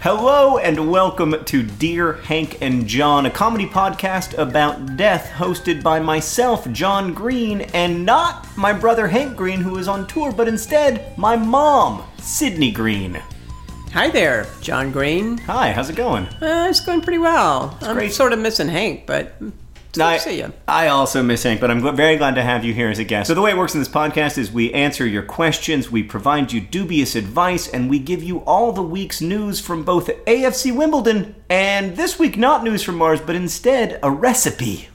Hello and welcome to Dear Hank and John, a comedy podcast about death hosted by myself, John Green, and not my brother Hank Green, who is on tour, but instead my mom, Sydney Green. Hi there, John Green. Hi, how's it going? Uh, it's going pretty well. I'm great. sort of missing Hank, but it's I, to see you. I also miss Hank, but I'm very glad to have you here as a guest. So the way it works in this podcast is we answer your questions, we provide you dubious advice, and we give you all the week's news from both AFC Wimbledon and this week not news from Mars, but instead a recipe.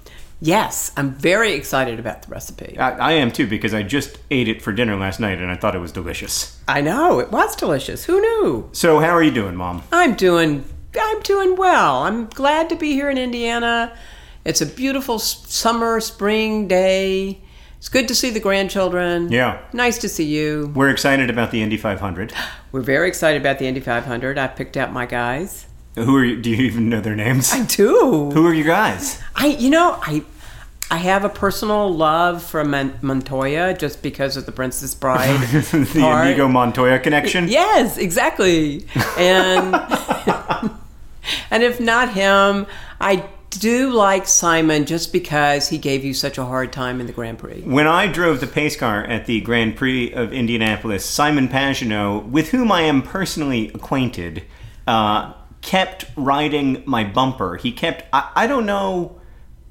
Yes, I'm very excited about the recipe. I, I am too because I just ate it for dinner last night and I thought it was delicious. I know it was delicious. Who knew? So how are you doing, Mom? I'm doing. I'm doing well. I'm glad to be here in Indiana. It's a beautiful summer, spring day. It's good to see the grandchildren. Yeah. Nice to see you. We're excited about the Indy 500. We're very excited about the Indy 500. I picked out my guys. Who are you? Do you even know their names? I do. Who are you guys? I, you know, I, I have a personal love for Mon- Montoya just because of the Princess Bride. the part. Inigo Montoya connection. Yes, exactly. And and if not him, I do like Simon just because he gave you such a hard time in the Grand Prix. When I drove the pace car at the Grand Prix of Indianapolis, Simon Pagenaud, with whom I am personally acquainted, uh, kept riding my bumper. He kept, I, I don't know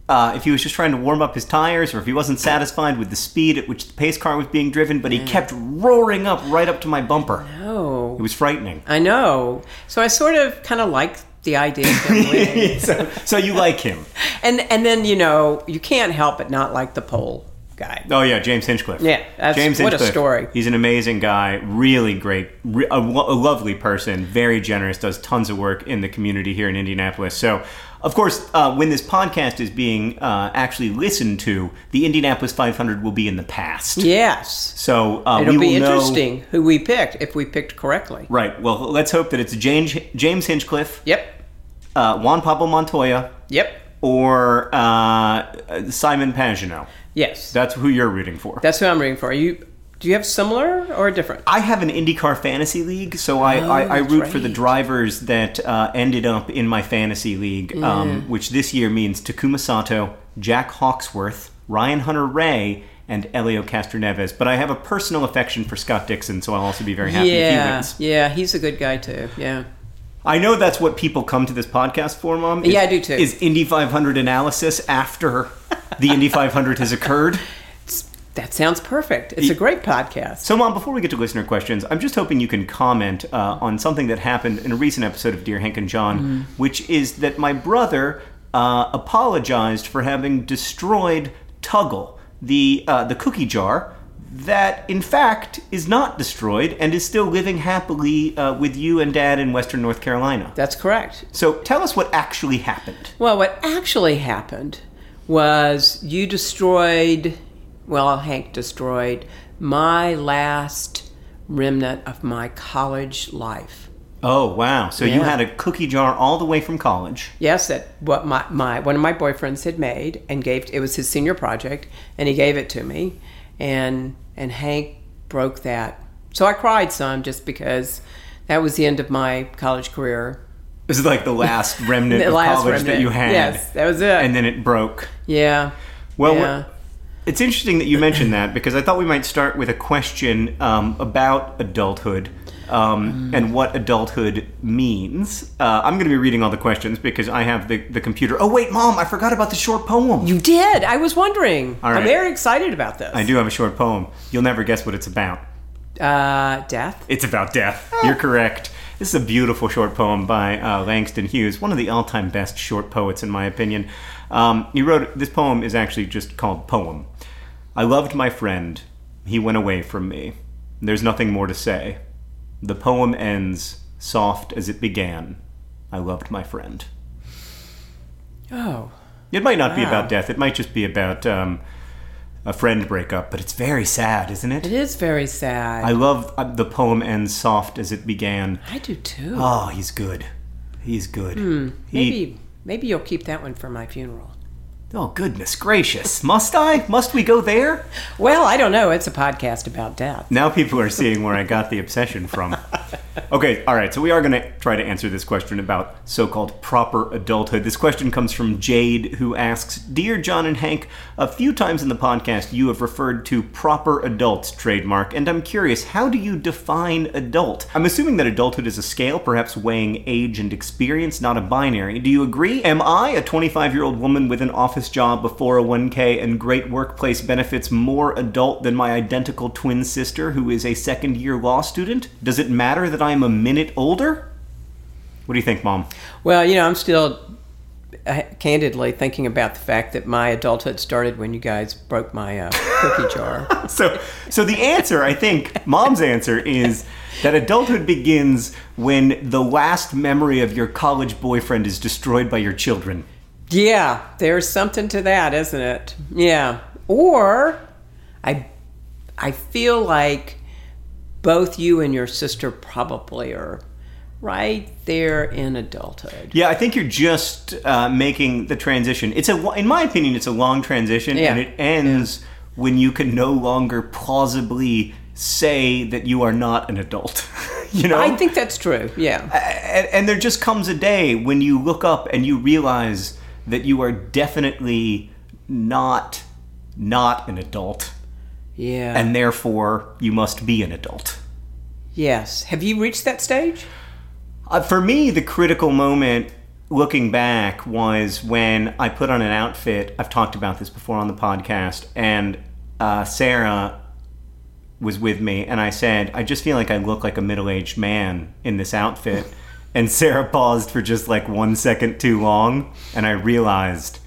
uh, if he was just trying to warm up his tires or if he wasn't satisfied with the speed at which the pace car was being driven, but he kept roaring up right up to my bumper. Oh, It was frightening. I know. So I sort of kind of like the idea of him winning. so, so you like him? and and then you know you can't help but not like the pole guy. Oh yeah, James Hinchcliffe. Yeah, that's- James what a Hinchcliffe. story. He's an amazing guy, really great, re- a, lo- a lovely person, very generous, does tons of work in the community here in Indianapolis. So, of course, uh, when this podcast is being uh, actually listened to, the Indianapolis 500 will be in the past. Yes, So uh, it'll we be will know- who we picked if we picked correctly. Right. Well, let's hope that it's James James Hinchcliffe, Yep, uh, Juan Pablo Montoya, yep, or uh, Simon Pagenaud. yes. That's who you're rooting for. That's who I'm rooting for. Are you do you have similar or different? I have an IndyCar fantasy league, so I, I, I that's root for the drivers that uh, ended up in my fantasy league, um, which this year means Takuma Sato, Jack Hawksworth, Ryan Hunter-Reay, and Helio Castroneves. But I have a personal affection for Scott Dixon, so I'll also be very happy if he yeah, wins. yeah, he's a good guy too. Yeah, I know that's what people come to this podcast for, Mom. is- Yeah, I do too. Is Indy 500 analysis after the Indy 500 has occurred? that sounds perfect. It's a great podcast. So, Mom, before we get to listener questions, I'm just hoping you can comment uh, on something that happened in a recent episode of Dear Hank and John, which is that my brother uh, apologized for having destroyed Tuggle, the uh, the cookie jar that, in fact, is not destroyed and is still living happily uh, with you and Dad in Western North Carolina. That's correct. So, tell us what actually happened. Well, what actually happened was you destroyed, well, Hank destroyed my last remnant of my college life. Oh wow! So you had a cookie jar all the way from college. Yes, that what my, my one of my boyfriends had made and gave it was his senior project and he gave it to me and and Hank broke that. So I cried some just because that was the end of my college career. This is like the last remnant The of last college that you had. Yes, that was it. And then it broke. Yeah. Well, yeah. It's interesting that you mentioned that because I thought we might start with a question um, about adulthood um, Mm. and what adulthood means. Uh, I'm going to be reading all the questions because I have the, the computer. Oh, wait, Mom, I forgot about the short poem. You did. I was wondering. All I'm very excited about this. I do have a short poem. You'll never guess what it's about. Uh, death. It's about death. You're correct. This is a beautiful short poem by uh, Langston Hughes, one of the all time best short poets, in my opinion. Um, he wrote this poem is actually just called Poem. I loved my friend. He went away from me. There's nothing more to say. The poem ends soft as it began. I loved my friend. Oh. It might not be about death. It might just be about um, a friend breakup, but it's very sad, isn't it? It is very sad. I love uh, the poem ends soft as it began. I do too. Oh, he's good. He's good. He- Hmm. maybe maybe you'll keep that one for my funeral. oh, goodness gracious. Must I? Must we go there? Well, I don't know. It's a podcast about death. Now people are seeing where I got the obsession from. Okay, all right. So we are going to try to answer this question about so-called proper adulthood. This question comes from Jade, who asks, "Dear John and Hank, a few times in the podcast you have referred to proper adults trademark, and I'm curious, how do you define adult? I'm assuming that adulthood is a scale, perhaps weighing age and experience, not a binary. Do you agree? Am I, a 25-year-old woman with an office job, before a 401k, and great workplace benefits, more adult than my identical twin sister, who is a second-year law student? Does it matter that I am a minute older?" What do you think, Mom? Well, you know, I'm still uh, candidly thinking about the fact that my adulthood started when you guys broke my uh, cookie jar. So, so the answer, I think, Mom's answer is that adulthood begins when the last memory of your college boyfriend is destroyed by your children. Yeah, there's something to that, isn't it? Yeah. Or I I feel like both you and your sister probably are right there in adulthood. Yeah, I think you're just uh, making the transition. It's a, in my opinion, it's a long transition, Yeah. and it ends when you can no longer plausibly say that you are not an adult. you know, I think that's true. Yeah. and, and there just comes a day when you look up and you realize that you are definitely not not an adult Yeah. and therefore you must be an adult yes. Have you reached that stage? uh, for me the critical moment looking back was when i put on an outfit i've talked about this before on the podcast and uh, sarah was with me and i said i just feel like i look like a middle-aged man in this outfit and sarah paused for just like one second too long and i realized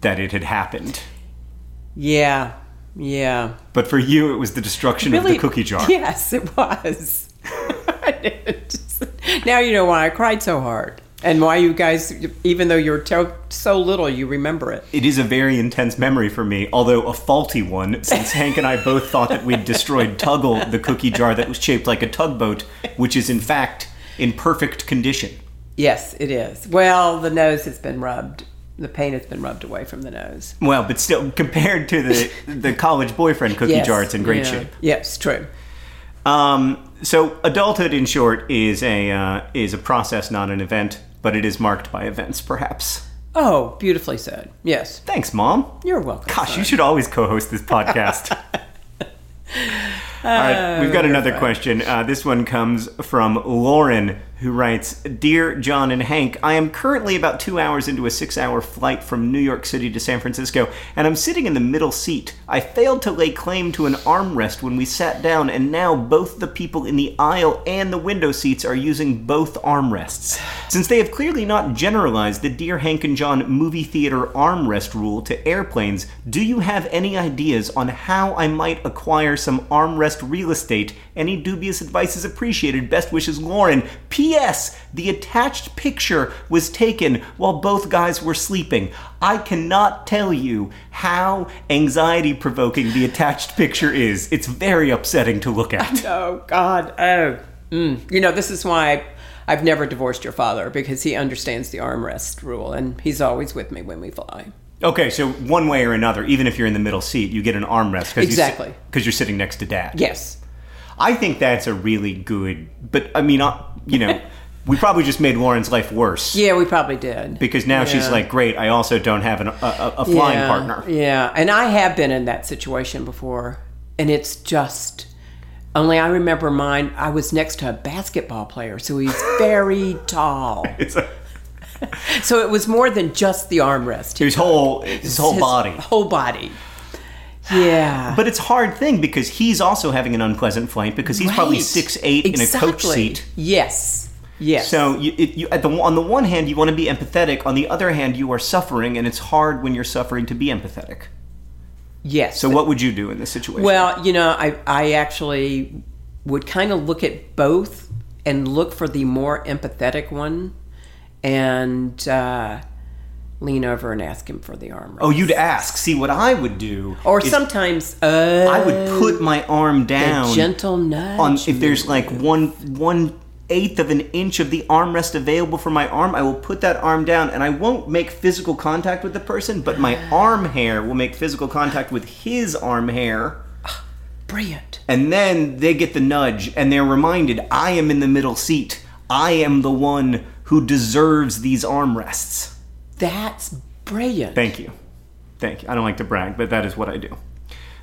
that it had happened Yeah. Yeah. but for you it was the destruction of the cookie jar Yes, it was. Now you know why I cried so hard. And why you guys, even though you're to- so little, you remember it. It is a very intense memory for me, although a faulty one, since Hank and I both thought that we'd destroyed Tuggle, the cookie jar that was shaped like a tugboat, which is in fact in perfect condition. Yes, it is. Well, the nose has been rubbed. The paint has been rubbed away from the nose. Well, but still, compared to the the college boyfriend cookie Yes, jar, it's in great yeah. shape. Yes, true. Um, so, adulthood, in short, is a uh, is a process, not an event, but it is marked by events, perhaps. Oh, beautifully said. Yes, Thanks, Mom. you're welcome. Gosh, son. you should always co-host this podcast. All right, we've got another question. Uh, this one comes from Lauren, who writes Dear John and Hank, I am currently about two hours into a six hour flight from New York City to San Francisco, and I'm sitting in the middle seat. I failed to lay claim to an armrest when we sat down, and now both the people in the aisle and the window seats are using both armrests. Since they have clearly not generalized the Dear Hank and John movie theater armrest rule to airplanes, do you have any ideas on how I might acquire some armrest real estate? Any dubious advice is appreciated. Best wishes, Lauren. P.S. The attached picture was taken while both guys were sleeping. I cannot tell you how anxiety provoking the attached picture is. It's very upsetting to look at. Oh God. Oh. Mm. You know, this is why I've never divorced your father because he understands the armrest rule and he's always with me when we fly. Okay, so one way or another, even if you're in the middle seat, you get an armrest because Exactly. because you're sitting next to dad. Yes. I think that's a really good. But I mean, uh, you know, we probably just made Lauren's life worse Yeah, we probably did. because now she's like, great. I also don't have an, a, a, flying yeah, partner. Yeah, and I have been in that situation before, and it's just. Only I remember mine. I was next to a basketball player, so he's very tall. A, So it was more than just the armrest. his whole his whole His body. Whole body. Yeah. But it's a hard thing because he's also having an unpleasant flight because he's probably Right. six eight in a coach seat. Yes. Yes. So you, it, you, at the, on the one hand, you want to be empathetic. On the other hand, you are suffering, and it's hard when you're suffering to be empathetic. yes. So what would you do in this situation? Well, you know, I I actually would kind of look at both and look for the more empathetic one, and uh, lean over and ask him for the arm. oh, you'd ask. See, what I would do, or sometimes uh, I would put my arm down gentle nudge on if there's like one one eighth of an inch of the armrest available for my arm, I will put that arm down and I won't make physical contact with the person, but my arm hair will make physical contact with his arm hair. brilliant. And then they get the nudge and they're reminded I am in the middle seat. I am the one who deserves these armrests. That's brilliant. Thank you. Thank you. I don't like to brag, but that is what I do.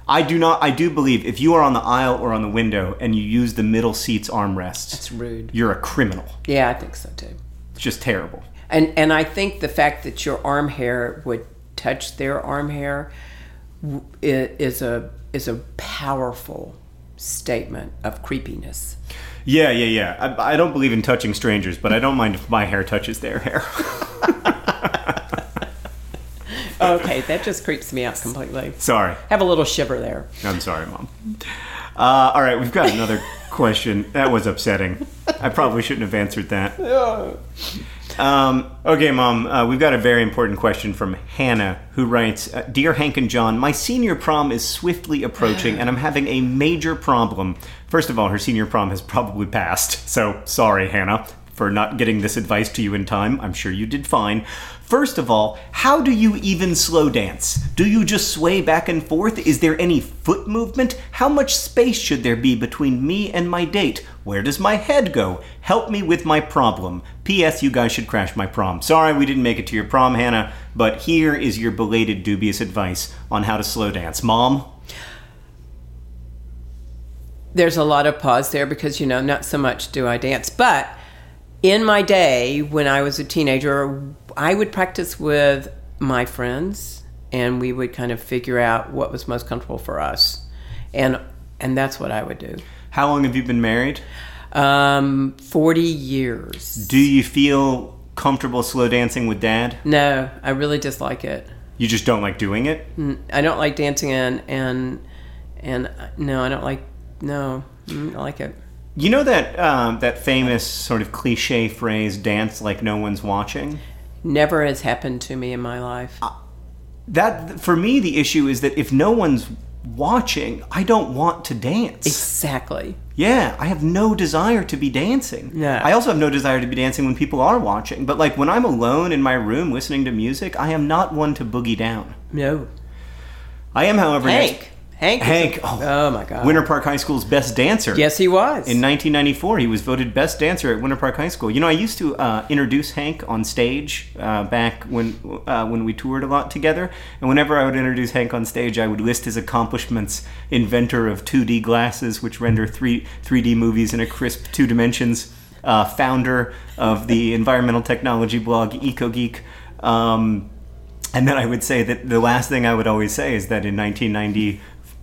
I do not I do believe if you are on the aisle or on the window and you use the middle seat's armrests, It's rude. you're a criminal. Yeah, I think so too. It's just terrible. And and I think the fact that your arm hair would touch their arm hair is a is a powerful statement of creepiness. Yeah, yeah, yeah. I, I don't believe in touching strangers, but I don't mind if my hair touches their hair. Okay, that just creeps me out completely. sorry. Have a little shiver there. I'm sorry, Mom. Uh, all right, we've got another question. That was upsetting. I probably shouldn't have answered that. Um, okay, Mom, uh, we've got a very important question from Hannah, who writes uh, Dear Hank and John, my senior prom is swiftly approaching, and I'm having a major problem. First of all, her senior prom has probably passed, so sorry, Hannah, for not getting this advice to you in time. I'm sure you did fine. First of all, how do you even slow dance? Do you just sway back and forth? Is there any foot movement? How much space should there be between me and my date? Where does my head go? Help me with my problem. P.S. You guys should crash my prom. Sorry we didn't make it to your prom, Hannah, but here is your belated dubious advice on how to slow dance. Mom? There's a lot of pause there because you know not so much do I dance, but in my day when I was a teenager, I would practice with my friends and we would kind of figure out what was most comfortable for us. And and that's what I would do. How long have you been married? Um 40 years. Do you feel comfortable slow dancing with dad? No, I really dislike it. You just don't like doing it? I don't like dancing and and and no, I don't like no, I don't like it. You know that um, that famous sort of cliche phrase, "dance like no one's watching." Never has happened to me in my life. That for me, the issue is that if no one's watching, I don't want to dance. Exactly. Yeah, I have no desire to be dancing. Yeah. I also have no desire to be dancing when people are watching. But like when I'm alone in my room listening to music, I am not one to boogie down. No. I am, however, Hank. Hank. Hank, a- oh. oh my God. Winter Park High School's best dancer. Yes, he was. In 1994, he was voted best dancer at Winter Park High School. You know, I used to uh, introduce Hank on stage uh, back when uh, when we toured a lot together. And whenever I would introduce Hank on stage, I would list his accomplishments: inventor of 2D glasses, which render three 3D movies in a crisp two dimensions, uh, founder of the environmental technology blog EcoGeek. Um, and then I would say that the last thing I would always say is that in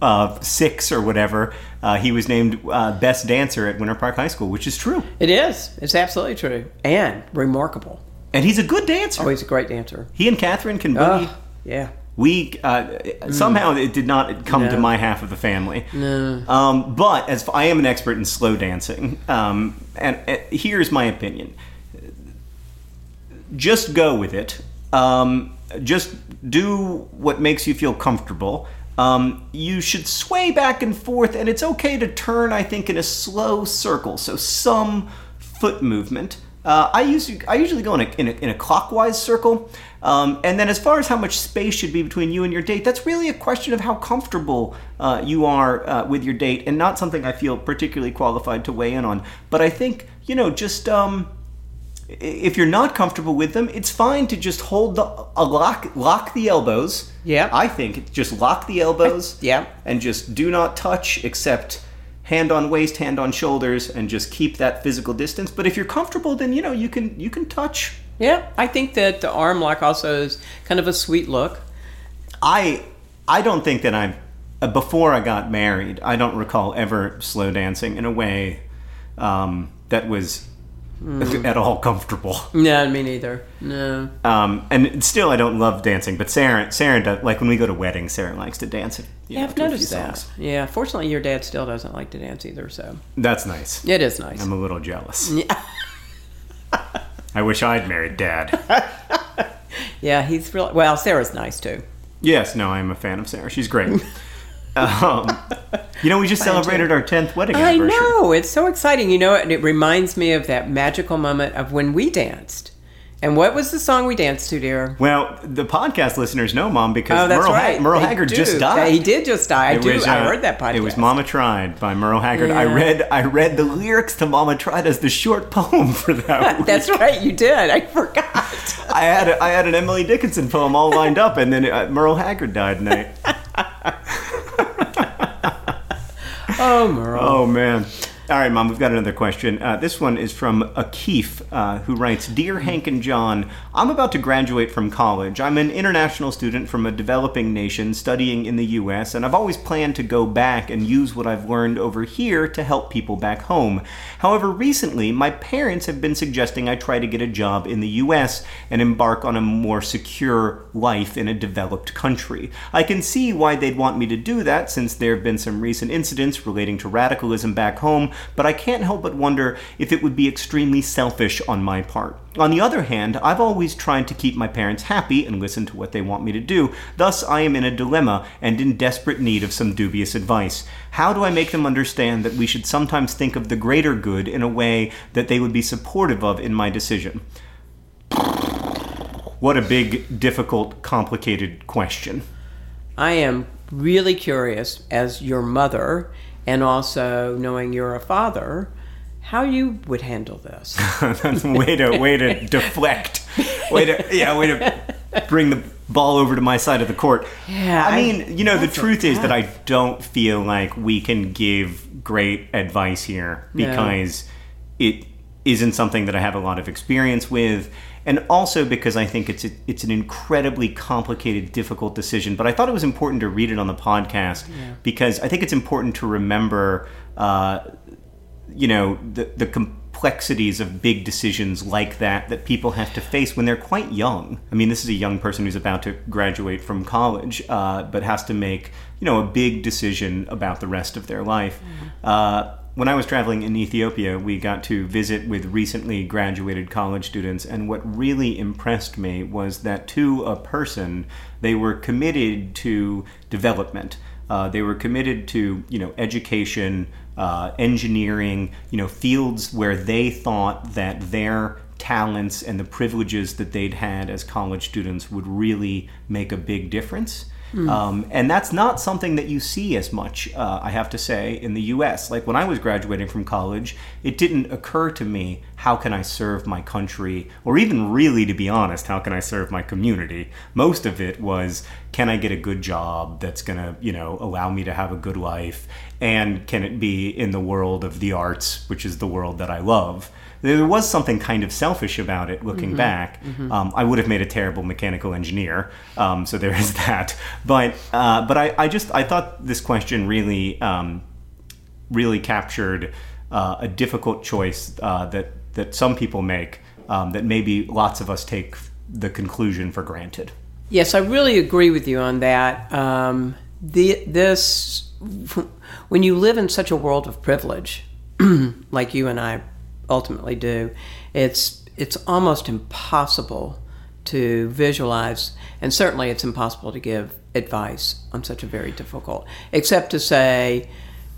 1996 or whatever, uh, he was named uh, best dancer at Winter Park High School, which is true. it is. It's absolutely true. And remarkable. And he's a good dancer. Oh, he's a great dancer. He and Katherine can boogie. Yeah. We uh, somehow it did not come to my half of the family. Um, but as I am an expert in slow dancing, um, and uh, here's my opinion: just go with it. Um, just do what makes you feel comfortable. Um, you should sway back and forth, and it's okay to turn. I think in a slow circle, so some foot movement. Uh, I usually I usually go in a, in a, in a clockwise circle, um, and then as far as how much space should be between you and your date, that's really a question of how comfortable uh, you are uh, with your date, and not something I feel particularly qualified to weigh in on. But I think you know just. Um, if you're not comfortable with them, it's fine to just hold the uh, lock lock the elbows. Yeah. I think just lock the elbows. Yeah. And just do not touch except hand on waist, hand on shoulders, and just keep that physical distance. But if you're comfortable, then you know you can you can touch. Yeah, I think that the arm lock also is kind of a sweet look. I I don't think that I'm uh, before I got married. I don't recall ever slow dancing in a way um, that was at all comfortable. No, me neither. No. Um, and still, I don't love dancing. But Sarah, Sarah, does, like when we go to weddings, Sarah likes to dance. Yeah, know, I've to a few noticed that. songs. Yeah, fortunately, your dad still doesn't like to dance either, so That's nice. it is nice. I'm a little jealous. Yeah. I wish I'd married Dad. Yeah, he's real. well. Sarah's nice too. yes, no, I'm a fan of Sarah. She's great. um, you know, we just celebrated our 10th wedding I anniversary. know it's so exciting. You know, and it reminds me of that magical moment of when we danced. And what was the song we danced to, dear? Well, the podcast listeners know, Mom, because Oh, Merle, right. Merle Haggard do. just died. Yeah, he did just die. I It do. was, I uh, heard that podcast. It was Mama Tried by Merle Haggard. I read I read the lyrics to Mama Tried as the short poem for that. That's right. You did. I forgot. I had a, I had an Emily Dickinson poem all lined up, and then uh, Merle Haggard died. And I, Oh, Merle. oh man! All right, Mom, we've got another question. Uh, this one is from Akif, uh, who writes Dear Hank and John, I'm about to graduate from college. I'm an international student from a developing nation studying in the U.S., and I've always planned to go back and use what I've learned over here to help people back home. However, recently, my parents have been suggesting I try to get a job in the U.S. and embark on a more secure life in a developed country. I can see why they'd want me to do that since there have been some recent incidents relating to radicalism back home, but I can't help but wonder if it would be extremely selfish on my part. On the other hand, I've always tried to keep my parents happy and listen to what they want me to do. Thus, I am in a dilemma and in desperate need of some dubious advice. How do I make them understand that we should sometimes think of the greater good in a way that they would be supportive of in my decision? What a big, difficult, complicated question. I am really curious, as your mother, and also knowing you're a father, how you would handle this. Way to way to deflect. Way to yeah, way to bring the ball over to my side of the court. Yeah, I I- mean, you know, the truth is that I don't feel like we can give great advice here No. because it isn't something that I have a lot of experience with. And also because I think it's a, it's an incredibly complicated, difficult decision. But I thought it was important to read it on the podcast because I think it's important to remember uh, you know the the complexities of big decisions like that that people have to face when they're quite young. I mean, this is a young person who's about to graduate from college, uh, but has to make you know a big decision about the rest of their life. Uh, when I was traveling in Ethiopia, we got to visit with recently graduated college students, and what really impressed me was that to a person, they were committed to development. Uh, they were committed to you know education, uh, engineering, you know fields where they thought that their talents and the privileges that they'd had as college students would really make a big difference. Um, and that's not something that you see as much, uh, I have to say, in the US. Like when I was graduating from college, it didn't occur to me, how can I serve my country? Or even really, to be honest, how can I serve my community? Most of it was, can I get a good job that's going to, you know, allow me to have a good life? And can it be in the world of the arts, which is the world that I love? There was something kind of selfish about it looking back. Um, I would have made a terrible mechanical engineer, um, so there is that. But uh, but I, I just I thought this question really um, really captured uh, a difficult choice uh, that that some people make um, that maybe lots of us take the conclusion for granted. Yes, I really agree with you on that. Um, the, this, when you live in such a world of privilege, like you and I ultimately do, it's it's almost impossible to visualize, and certainly it's impossible to give advice on such a very difficult. Except to say,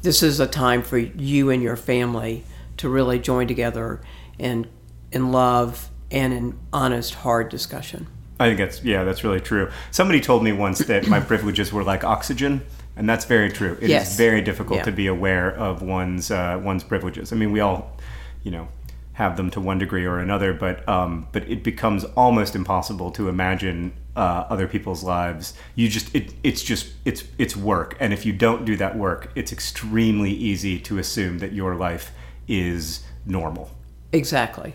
this is a time for you and your family to really join together and in love and in honest, hard discussion. I think that's yeah, that's really true. Somebody told me once that my privileges were like oxygen, and that's very true. It is Yes. very difficult Yeah. to be aware of one's uh, one's privileges. I mean, we all, you know, have them to one degree or another, but um, but it becomes almost impossible to imagine uh, other people's lives. You just it it's just it's it's work, and if you don't do that work, it's extremely easy to assume that your life is normal. Exactly.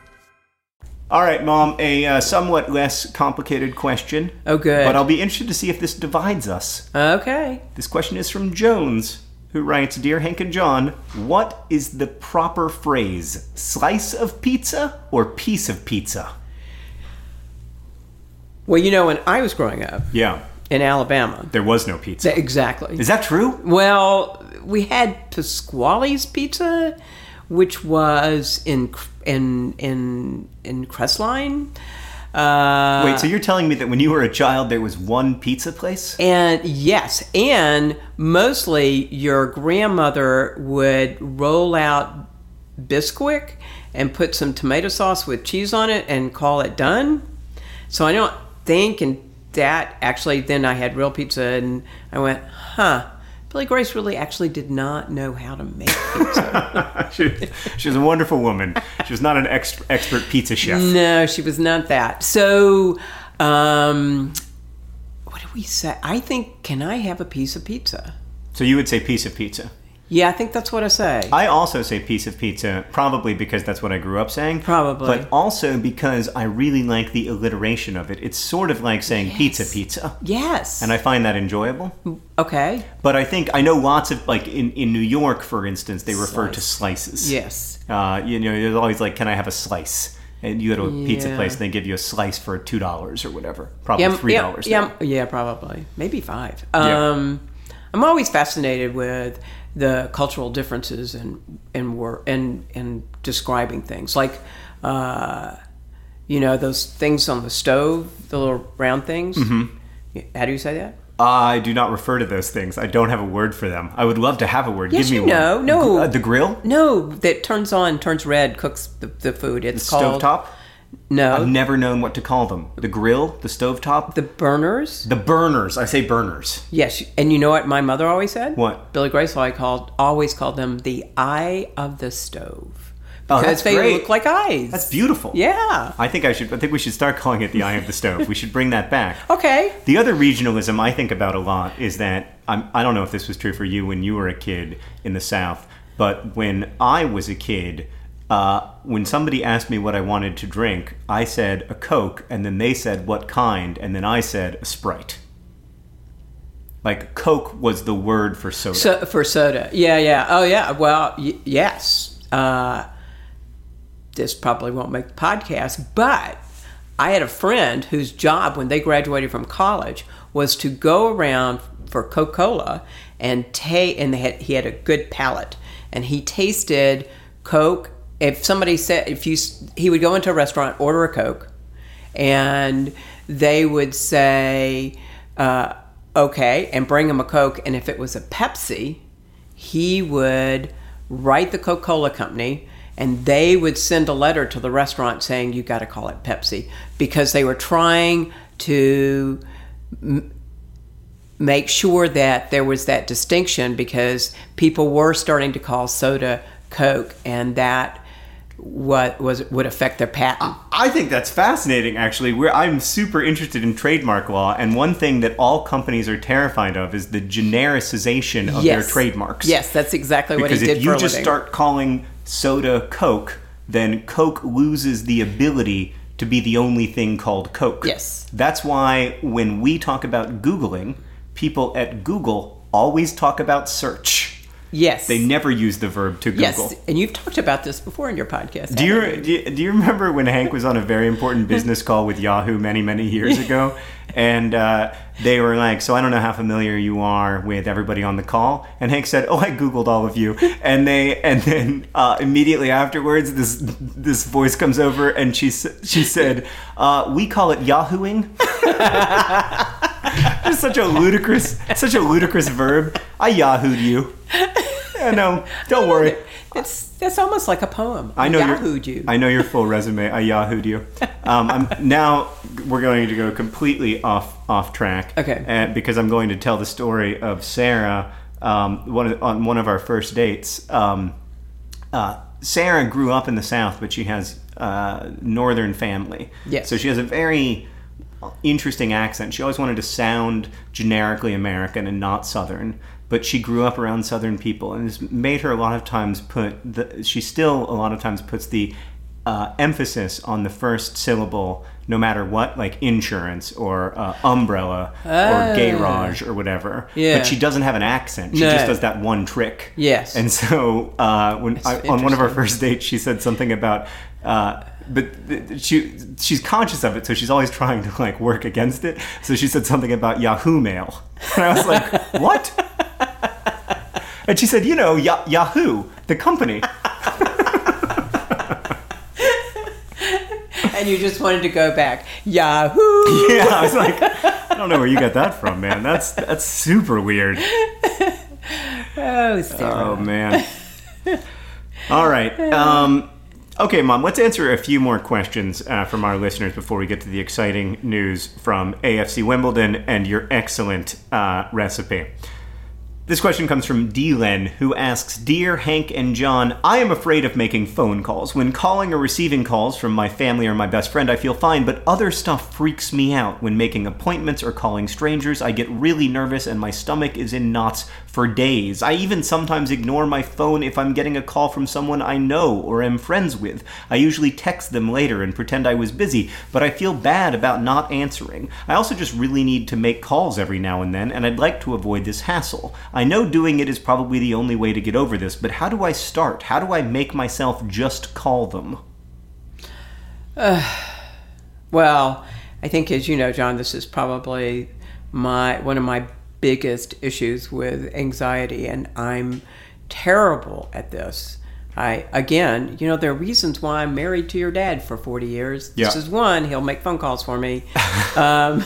All right, Mom, a uh, somewhat less complicated question. Oh, good. But I'll be interested to see if this divides us. Okay. This question is from Jones, who writes Dear Hank and John, what is the proper phrase? Slice of pizza or piece of pizza? Well, you know, when I was growing up Yeah, in Alabama, there was no pizza. th- exactly. Is that true? Well, we had Pasquale's Pizza, which was in in in in Crestline. Uh, Wait, so you're telling me that when you were a child there was one pizza place? and yes, and mostly your grandmother would roll out Bisquick and put some tomato sauce with cheese on it and call it done. So I don't think, and that actually, then I had real pizza and I went, huh. Billy Grace really actually did not know how to make pizza. she, she was a wonderful woman. She was not an ex- expert pizza chef. no, she was not that. So, um, what do we say? I think, can I have a piece of pizza? So you would say piece of pizza. Yeah, I think that's what I say. I also say piece of pizza, probably because that's what I grew up saying. Probably. But also because I really like the alliteration of it. It's sort of like saying pizza pizza. yes. And I find that enjoyable. okay. But I think I know lots of like in, in New York, for instance, they refer to slices. Yes. Uh, you know, there's always like, "Can I have a slice?" And you go to a pizza place, and they give you a slice for two dollars or whatever. Probably Yeah, three dollars. yeah, yeah, probably. Maybe five. Yeah. Um, I'm always fascinated with the cultural differences in in wor- in in describing things, like uh, you know those things on the stove, the little round things. Mm-hmm. How do you say that? I do not refer to those things. I don't have a word for them. I would love to have a word. Yes, Give me you one. know. No. Uh, the grill, No, that turns on, turns red, cooks the, the food. It's the called stovetop. No, I've never known what to call them. The grill, the stovetop, the burners. the burners. I say burners. Yes, and you know what my mother always said? What? Billy Grace I called always called them the eye of the stove Oh, because that's they great. look like eyes. That's beautiful. Yeah. I think I should. I think we should start calling it the eye of the stove. we should bring that back. Okay. The other regionalism I think about a lot is that I'm, I don't know if this was true for you when you were a kid in the South, but when I was a kid, uh, when somebody asked me what I wanted to drink, I said a Coke, and then they said what kind, and then I said a Sprite. Like Coke was the word for soda. So for soda, yeah, yeah. Oh, yeah. Well, y- yes. Uh, this probably won't make the podcast, but I had a friend whose job when they graduated from college was to go around for Coca Cola and take, and had, he had a good palate, and he tasted Coke. If somebody said, if you, he would go into a restaurant, order a Coke, and they would say, uh, okay, and bring him a Coke. And if it was a Pepsi, he would write the Coca Cola company and they would send a letter to the restaurant saying, you got to call it Pepsi because they were trying to. M- make sure that there was that distinction because people were starting to call soda Coke, and that what was would affect their patent. I think that's fascinating. Actually, We're, I'm super interested in trademark law, and one thing that all companies are terrified of is the genericization of Yes. their trademarks. Yes, that's exactly what because he did if you just living. start calling soda Coke, then Coke loses the ability to be the only thing called Coke. Yes. That's why when we talk about Googling, people at Google always talk about search. Yes, They never use the verb to Google. yes, and you've talked about this before in your podcast. Do you, do you do you remember when Hank was on a very important business call with Yahoo many many years ago, and uh, they were like, "So I don't know how familiar you are with everybody on the call," and Hank said, "Oh, I googled all of you," and they and then uh, immediately afterwards, this this voice comes over and she she said, uh, "We call it Yahooing." Just such a ludicrous such a ludicrous verb. I Yahooed you. Yeah, no, don't worry. It's that's almost like a poem. I know your- Yahooed you. I know your full resume. I yahooed you. Um, I'm, now we're going to go completely off off track. Okay. And because I'm going to tell the story of Sarah um, one of, on one of our first dates. Um, uh, Sarah grew up in the South, but she has uh, northern family. Yes. So she has a very interesting accent. She always wanted to sound generically American and not Southern, but she grew up around Southern people, and it's made her a lot of times put. The, she still a lot of times puts the uh, emphasis on the first syllable, no matter what, like insurance or uh, umbrella or garage or whatever. Yeah. But she doesn't have an accent. She No. just does that one trick. Yes. And so uh, when I, on one of our first dates, she said something about. Uh, but she she's conscious of it, so she's always trying to like work against it. So she said something about Yahoo Mail, and I was like, "What?" And she said, "You know, Ya Yahoo, the company." and you just wanted to go back. Yahoo! Yeah, I was like, "I don't know where you got that from, man. That's that's super weird." Oh, Sarah. Oh man. All right. Um, okay, mom. Let's answer a few more questions uh, from our listeners before we get to the exciting news from AFC Wimbledon and your excellent uh, recipe. This question comes from Delen, who asks Dear Hank and John, I am afraid of making phone calls. When calling or receiving calls from my family or my best friend, I feel fine, but other stuff freaks me out. When making appointments or calling strangers, I get really nervous and my stomach is in knots for days. I even sometimes ignore my phone if I'm getting a call from someone I know or am friends with. I usually text them later and pretend I was busy, but I feel bad about not answering. I also just really need to make calls every now and then, and I'd like to avoid this hassle. Know doing it is probably the only way to get over this, but how do I start? How do I make myself just call them? Well, I think, as you know, John, this is probably my one of my biggest issues with anxiety, and I'm terrible at this. I again, you know, there are reasons why I'm married to your dad for 40 years. This is one. He'll make phone calls for me, um,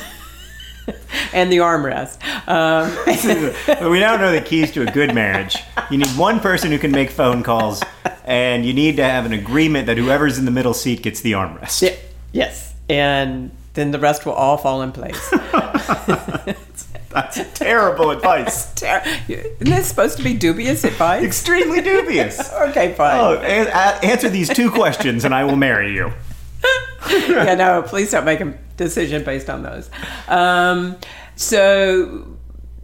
and the armrest. Um, we now know the keys to a good marriage. You need one person who can make phone calls, and you need to have an agreement that whoever's in the middle seat gets the armrest. Yeah, yes, and then the rest will all fall in place. That's terrible advice. Ter- Isn't this supposed to be dubious advice? Extremely dubious. Okay, fine. Oh, a- a- answer these two questions, and I will marry you. yeah, no, please don't make a decision based on those. Um, so,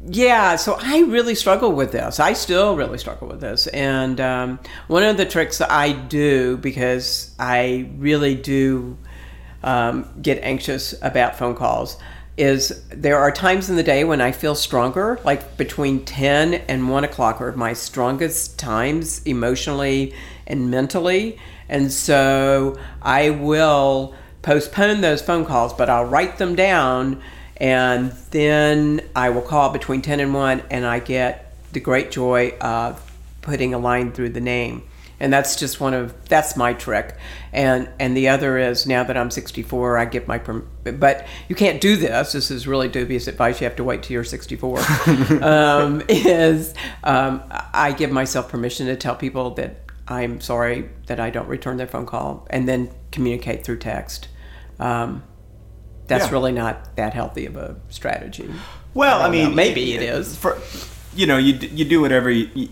yeah, so I really struggle with this. I still really struggle with this. And um, one of the tricks that I do, because I really do um, get anxious about phone calls, is there are times in the day when I feel stronger, like between 10 and 1 o'clock are my strongest times emotionally and mentally. And so I will postpone those phone calls, but I'll write them down and then I will call between 10 and 1 and I get the great joy of putting a line through the name. And that's just one of that's my trick. And and the other is now that I'm 64, I give my perm- but you can't do this. This is really dubious advice. You have to wait till you're 64. um, is um, I give myself permission to tell people that I'm sorry that I don't return their phone call, and then communicate through text. Um, that's Yeah. really not that healthy of a strategy. Well, I, know. mean, maybe it is. For, you know, you you do whatever you,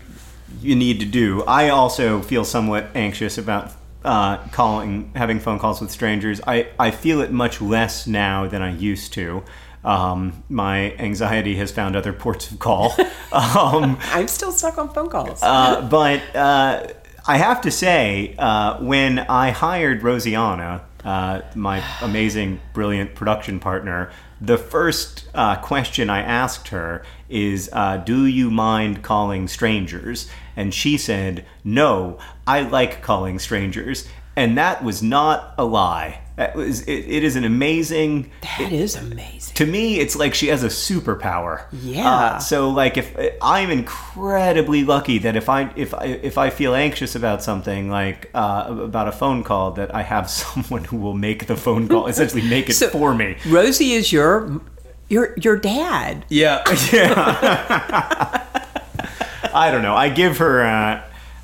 you need to do. I also feel somewhat anxious about uh, calling, having phone calls with strangers. I I feel it much less now than I used to. Um, my anxiety has found other ports of call. um, I'm still stuck on phone calls. uh, but uh, I have to say, uh, when I hired Rosianna, uh, my amazing, brilliant production partner, the first uh, question I asked her is, uh, "Do you mind calling strangers?" And she said, "No, I like calling strangers." And that was not a lie. That was it, it is an amazing that is amazing. to me it's like she has a superpower Yeah. Uh, so like if i'm incredibly lucky that if i if i if i feel anxious about something like uh, about a phone call that i have someone who will make the phone call essentially make it So- for me Rosie is your your your dad. yeah yeah i don't know i give her uh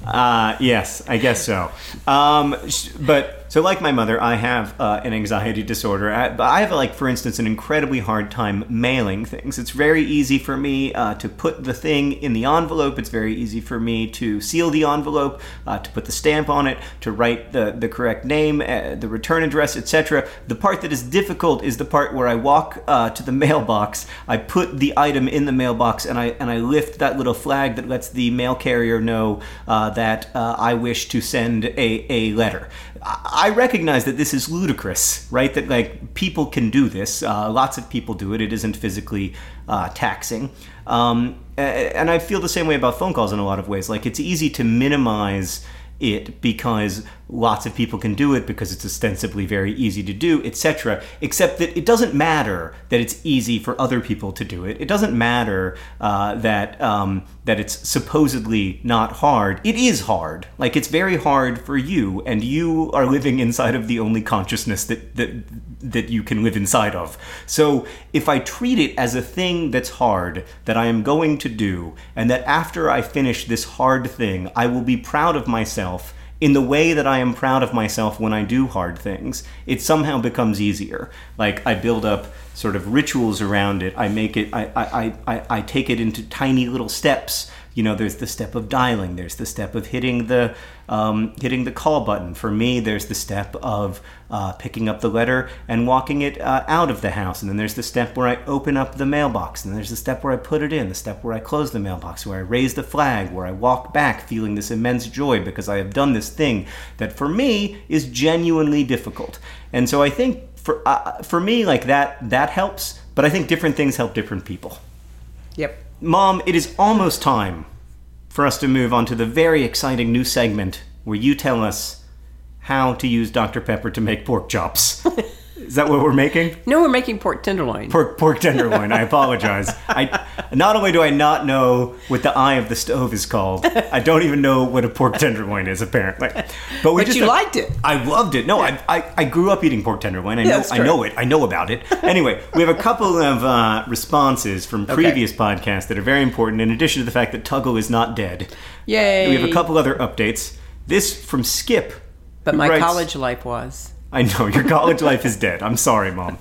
uh, yes, I guess so. Um, but so, like my mother, I have uh, an anxiety disorder. I, I have, like, for instance, an incredibly hard time mailing things. It's very easy for me uh, to put the thing in the envelope. It's very easy for me to seal the envelope, uh, to put the stamp on it, to write the the correct name, uh, the return address, etc. The part that is difficult is the part where I walk uh, to the mailbox. I put the item in the mailbox, and I and I lift that little flag that lets the mail carrier know uh, that I wish to send a, a letter. I I recognize that this is ludicrous, right? That like people can do this. Uh, lots of people do it. It isn't physically uh, taxing. Um, and I feel the same way about phone calls in a lot of ways. Like it's easy to minimize it because lots of people can do it because it's ostensibly very easy to do, etc. Except that it doesn't matter that it's easy for other people to do it. It doesn't matter uh, that um, that it's supposedly not hard. It is hard. Like it's very hard for you, and you are living inside of the only consciousness that that that you can live inside of. So if I treat it as a thing that's hard that I am going to do, and that after I finish this hard thing, I will be proud of myself in the way that I am proud of myself when I do hard things, it somehow becomes easier. Like I build up sort of rituals around it. I make it. I I, I, I take it into tiny little steps. You know, there's the step of dialing. There's the step of hitting the um, hitting the call button. For me, there's the step of uh, picking up the letter and walking it uh, out of the house. And then there's the step where I open up the mailbox. And there's the step where I put it in. The step where I close the mailbox. Where I raise the flag. Where I walk back, feeling this immense joy because I have done this thing that for me is genuinely difficult. And so I think for uh, for me, like that that helps. But I think different things help different people. Yep. Mom, it is almost time for us to move on to the very exciting new segment where you tell us how to use Dr. Pepper to make pork chops. is that what we're making? No, we're making pork tenderloin. Pork, pork tenderloin. I apologize. I not only do I not know what the eye of the stove is called, I don't even know what a pork tenderloin is. Apparently, but we But just you liked it. I loved it. No, I, I I grew up eating pork tenderloin. I know that's I know it. I know about it. Anyway, we have a couple of uh, responses from previous podcasts that are very important. In addition to the fact that Tuggle is not dead, Yay. we have a couple other updates. This from Skip. But who my writes- college life was. I know your college life is dead. I'm sorry, mom.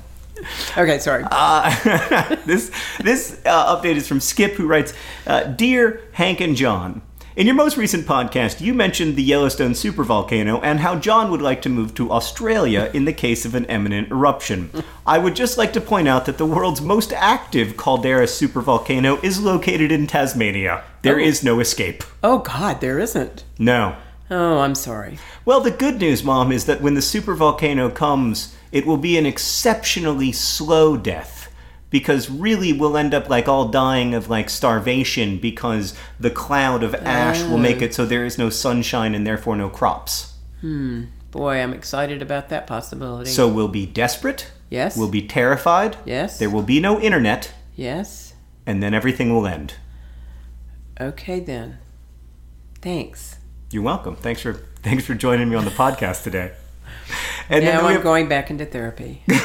Okay, sorry. Uh, this this uh, update is from Skip, who writes, uh, "Dear Hank and John." In your most recent podcast, you mentioned the Yellowstone supervolcano and how John would like to move to Australia in the case of an imminent eruption. I would just like to point out that the world's most active caldera supervolcano is located in Tasmania. There is no escape. oh God, there isn't. No. Oh, I'm sorry. Well, the good news, Mom, is that when the supervolcano comes, it will be an exceptionally slow death. Because really, we'll end up like all dying of like starvation because the cloud of ash will make it so there is no sunshine and therefore no crops. Hmm. Boy, I'm excited about that possibility. So we'll be desperate. Yes. We'll be terrified. Yes. There will be no internet, yes. and then everything will end. Okay then. Thanks. You're welcome. Thanks for thanks for joining me on the podcast today. And Now we I'm have, going back into therapy. we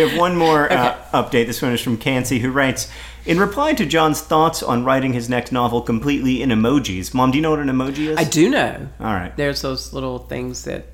have one more uh, update. This one is from Cansey, who writes In reply to John's thoughts on writing his next novel completely in emojis. Mom, do you know what an emoji is? I do know. All right. There's those little things that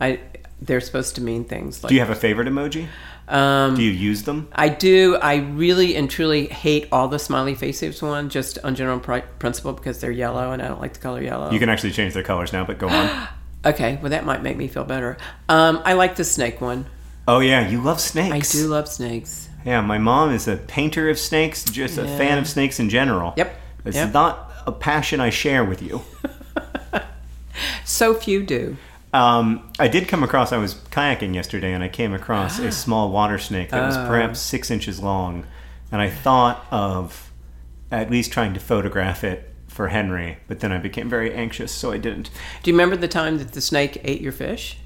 I they're supposed to mean things like Do you have a favorite emoji? Um Do you use them? I do. I really and truly hate all the smiley faces one, just on general pri- principle because they're yellow and I don't like the color yellow. You can actually change their colors now, but go on. okay, well that might make me feel better. Um, I like the snake one. oh yeah, you love snakes. I do love snakes. Yeah, my mom is a painter of snakes, just a fan of snakes in general. Yep. It's Yep. not a passion I share with you. So few do. Um, I did come across, I was kayaking yesterday and I came across a small water snake that was Oh. perhaps six inches long. And I thought of at least trying to photograph it for Henry, but then I became very anxious, so I didn't. Do you remember the time that the snake ate your fish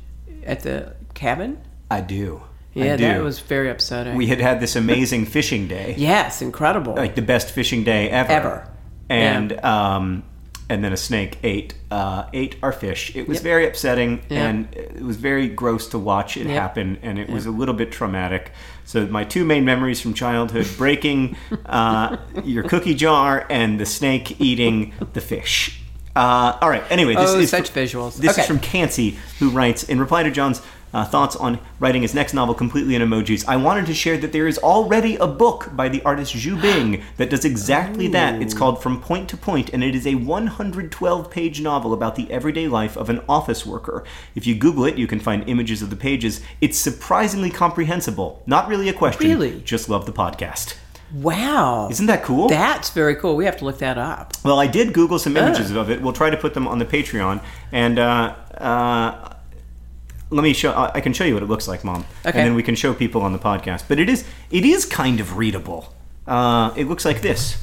at the cabin? I do. Yeah, I do. that was very upsetting. We had had this amazing fishing day. yes, incredible. like the best fishing day ever. Ever. And um, and then a snake ate uh, ate our fish. It was Yep. very upsetting, Yeah. and it was very gross to watch it Yep. happen, and it was a little bit traumatic. So my two main memories from childhood: breaking uh, your cookie jar and the snake eating the fish. Uh, all right. Anyway, this Oh, is such fr- visuals. This Okay. is from Cansey, who writes in reply to John's uh, thoughts on writing his next novel completely in emojis. I wanted to share that there is already a book by the artist Xu Bing that does exactly that. It's called From Point to Point, and it is a 112 page novel about the everyday life of an office worker. If you Google it, you can find images of the pages. It's surprisingly comprehensible. Not really a question. Really? Just love the podcast. wow. Isn't that cool? That's very cool. We have to look that up. Well, I did Google some images of it. We'll try to put them on the Patreon, and uh, uh, let me show. I I can show you what it looks like, Mom, Okay. and then we can show people on the podcast. But it is it is kind of readable. Uh, it looks like this.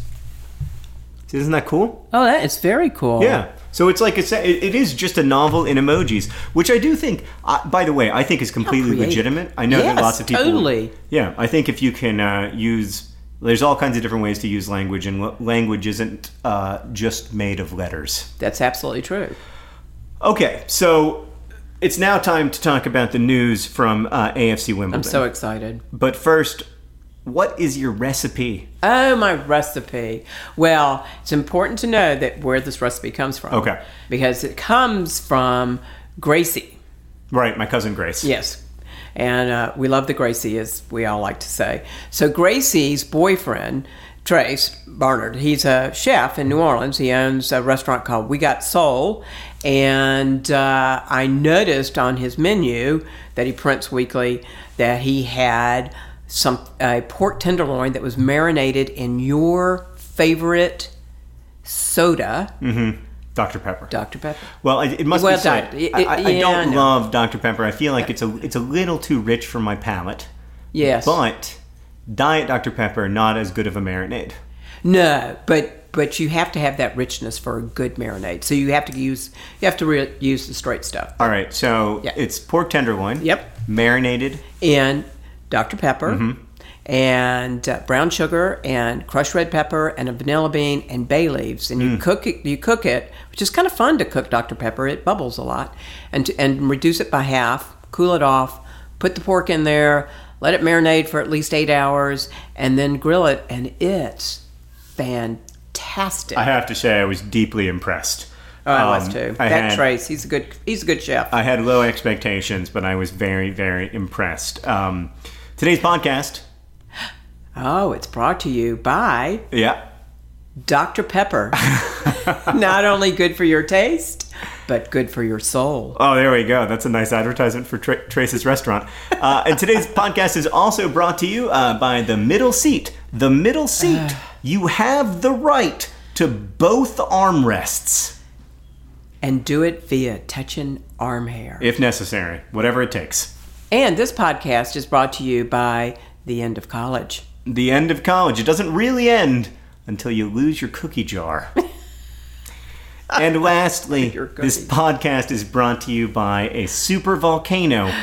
Isn't that cool? Oh, that is very cool. Yeah. So it's like it's a, it, is just a novel in emojis, which I do think. Uh, by the way, I think is completely legitimate. I know that lots of people. totally. Yeah, I think if you can uh, use, there's all kinds of different ways to use language, and language isn't uh, just made of letters. That's absolutely true. Okay, so it's now time to talk about the news from uh, AFC Wimbledon. I'm so excited. But first, what is your recipe? Oh, my recipe. Well, it's important to know that where this recipe comes from. Okay. Because it comes from Gracie. Right, my cousin Grace. Yes. And uh, we love the Gracie, as we all like to say. So Gracie's boyfriend, Trace Barnard, he's a chef in New Orleans. He owns a restaurant called We Got Soul. And uh, I noticed on his menu that he prints weekly that he had some a pork tenderloin that was marinated in your favorite soda, Dr. Pepper. Dr. Pepper. Well, it must Well be said. done. It- I, I, yeah, don't know. love Dr. Pepper. I feel like it's a it's a little too rich for my palate. Yes. But Diet Dr. Pepper not as good of a marinade. No, but but you have to have that richness for a good marinade. So you have to use you have to re- use the straight stuff. All right, so Yeah. it's pork tenderloin. Yep. Marinated. And Dr Pepper Mm-hmm. and uh, brown sugar and crushed red pepper and a vanilla bean and bay leaves and Mm. you cook it you cook it, which is kind of fun to cook Dr Pepper. It bubbles a lot. And to, and reduce it by half, cool it off, put the pork in there, let it marinate for at least 8 hours and then grill it and it's fantastic. I have to say, I was deeply impressed. Oh, I was Um, too. I that had, Trace, he's a good he's a good chef. I had low expectations, but I was very, very impressed. Um, today's podcast, oh, it's brought to you by yeah, Dr. Pepper. Not only good for your taste, but good for your soul. Oh, there we go. That's a nice advertisement for Tra- Trace's restaurant. Uh, and today's podcast is also brought to you uh, by The Middle Seat. The Middle Seat. You have the right to both armrests, And do it via touching arm hair. if necessary, whatever it takes. And this podcast is brought to you by The End of College. The end of college. It doesn't really end until you lose your cookie jar. And lastly, this podcast is brought to you by a super volcano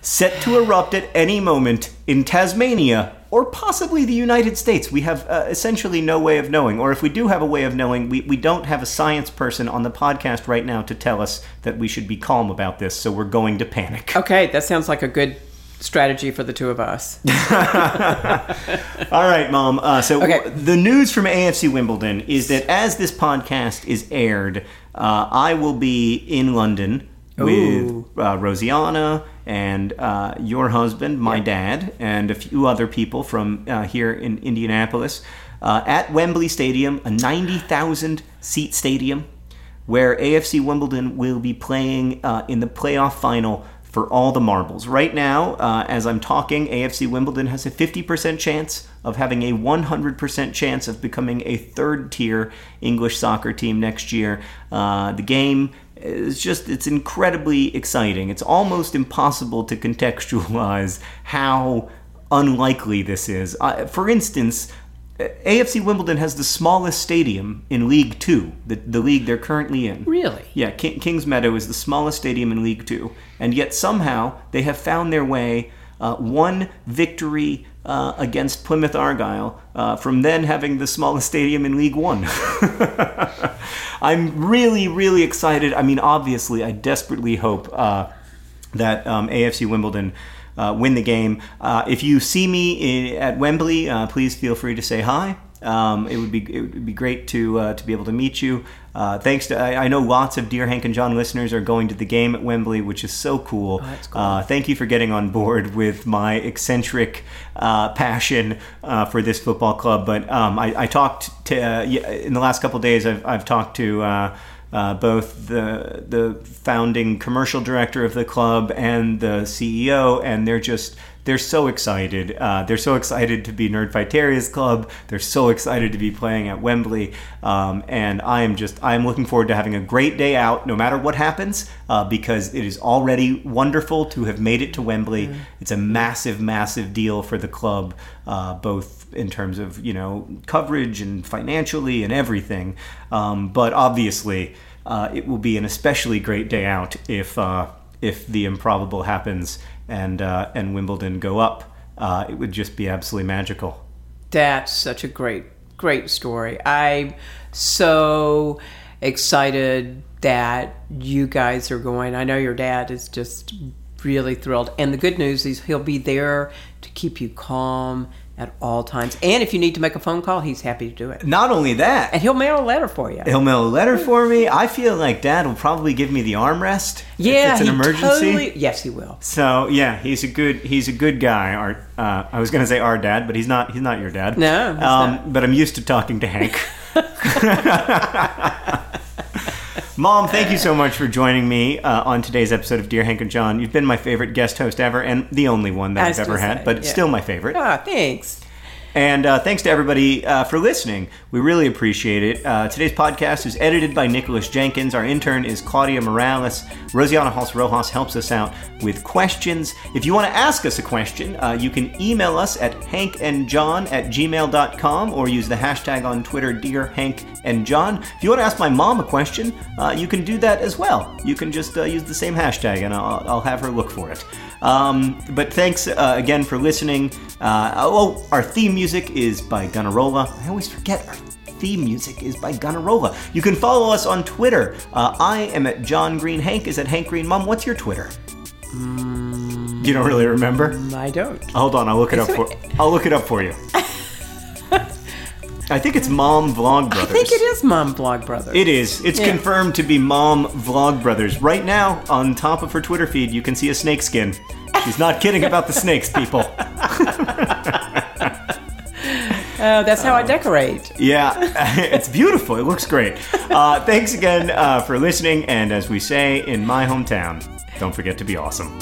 set to erupt at any moment in Tasmania or possibly the United States. We have uh, essentially no way of knowing, or if we do have a way of knowing, we, we don't have a science person on the podcast right now to tell us that we should be calm about this, so we're going to panic. Okay, that sounds like a good strategy for the two of us. All right, Mom. Uh, so Okay. the news from AFC Wimbledon is that as this podcast is aired, uh, I will be in London with Ooh. uh, Rosianna and uh, your husband, my dad, and a few other people from uh, here in Indianapolis uh, at Wembley Stadium, a 90,000 seat stadium where AFC Wimbledon will be playing uh, in the playoff final for all the marbles. Right now, uh, as I'm talking, AFC Wimbledon has a 50% chance of having a 100% chance of becoming a third tier English soccer team next year. Uh, the game is just, it's incredibly exciting. It's almost impossible to contextualize how unlikely this is. Uh, for instance, AFC Wimbledon has the smallest stadium in League Two, the, the league they're currently in. Really? Yeah, King, Kingsmeadow is the smallest stadium in League Two, and yet somehow they have found their way uh, one victory uh, against Plymouth Argyle uh, from then having the smallest stadium in League One. I'm really, really excited. I mean, obviously, I desperately hope uh, that um, AFC Wimbledon uh, win the game. Uh, if you see me i at Wembley, please feel free to say hi. Um, it would be it would be great to uh, to be able to meet you. Uh, thanks to I, I know lots of Dear Hank and John listeners are going to the game at Wembley, which is so cool. that's cool. Uh, thank you for getting on board with my eccentric uh, passion uh, for this football club. But um, I, I talked to uh, in the last couple days. I've, I've talked to uh, both the the founding commercial director of the club and the CEO, and they're just they're so excited. Uh, they're so excited to be Nerdfighteria's club. They're so excited to be playing at Wembley, um, and I am just I am looking forward to having a great day out, no matter what happens, uh, because it is already wonderful to have made it to Wembley. It's a massive, massive deal for the club, uh, both in terms of you know coverage and financially and everything. Um, but obviously, uh, it will be an especially great day out if uh, if the improbable happens and uh, and Wimbledon go up. Uh, it would just be absolutely magical. That's such a great, great story. I'm so excited that you guys are going. I know your dad is just really thrilled. And the good news is he'll be there to keep you calm at all times. And if you need to make a phone call, he's happy to do it. Not only that, And he'll mail a letter for you. he'll mail a letter for me. I feel like Dad will probably give me the armrest. yeah, if it's an he emergency. totally- yes, he will. So yeah, he's a good he's a good guy. Our uh, I was gonna say our dad, but he's not he's not your dad. No, um. But I'm used to talking to Hank. Mom, thank you so much for joining me uh, on today's episode of Dear Hank and John. You've been my favorite guest host ever, and the only one that I've ever had, but yeah. still my favorite. Ah, thanks. And uh, thanks to everybody uh, for listening. We really appreciate it. Uh, today's podcast is edited by Nicholas Jenkins. Our intern is Claudia Morales. Rosianna Halse Rojas helps us out with questions. If you want to ask us a question, uh, you can email us at hankandjohn at gmail.com or use the hashtag on Twitter, Dear Hank and John. If you want to ask my mom a question, uh, you can do that as well. You can just uh, use the same hashtag and I'll, I'll have her look for it. Um, but thanks uh, again for listening. Uh, oh, our theme music is by Gunnarolla. I always forget our theme music is by Gunnarolla. You can follow us on Twitter. Uh, I am at John Green. Hank is at Hank Green. Mom, what's your Twitter? You don't really remember? I don't. Hold on, I'll look it up for. I'll look it up for you. I think it's Mom Vlog Brothers. I think it is Mom Vlog Brothers. It is. It's Yeah. confirmed to be Mom Vlog Brothers. Right now, on top of her Twitter feed, you can see a snake skin. She's not kidding about the snakes, people. Oh, that's how I decorate. Yeah, it's beautiful. It looks great. Uh, thanks again uh, for listening. And as we say in my hometown, don't forget to be awesome.